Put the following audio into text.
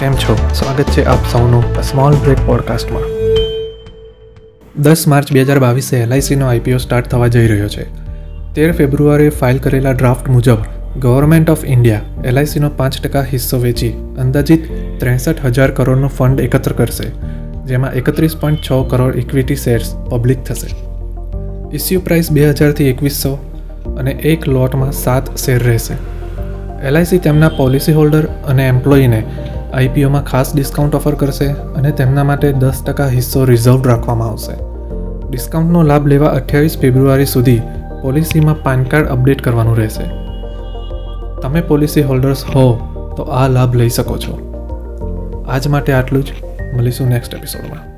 કેમ છો? સ્વાગત છે આપ સૌનું સ્મોલ બ્રેક પોડકાસ્ટમાં. દસ માર્ચ બે હજાર બાવીસે એલઆઈસીનો આઈપીઓ સ્ટાર્ટ થવા જઈ રહ્યો છે. તેર ફેબ્રુઆરીએ ફાઇલ કરેલા ડ્રાફ્ટ મુજબ ગવર્મેન્ટ ઓફ ઇન્ડિયા એલઆઈસીનો પાંચ ટકા હિસ્સો વેચી અંદાજિત ત્રેસઠ હજાર કરોડનું ફંડ એકત્ર કરશે, જેમાં એકત્રીસ પોઈન્ટ છ કરોડ ઇક્વિટી શેર્સ પબ્લિક થશે. ઇસ્યુ પ્રાઇસ બે હજારથી એકવીસો અને એક લોટમાં સાત શેર રહેશે. એલઆઈસી તેમના પોલિસી હોલ્ડર અને એમ્પ્લોયીને આઈપીઓમાં ખાસ ડિસ્કાઉન્ટ ઓફર કરશે અને તેમના માટે દસ ટકા હિસ્સો રિઝર્વ રાખવામાં આવશે. ડિસ્કાઉન્ટનો લાભ લેવા અઠ્યાવીસ ફેબ્રુઆરી સુધી પોલિસીમાં પાન કાર્ડ અપડેટ કરવાનું રહેશે. તમે પોલિસી હોલ્ડર્સ હો તો આ લાભ લઈ શકો છો. આજ માટે આટલું જ. મળીશું નેક્સ્ટ એપિસોડમાં.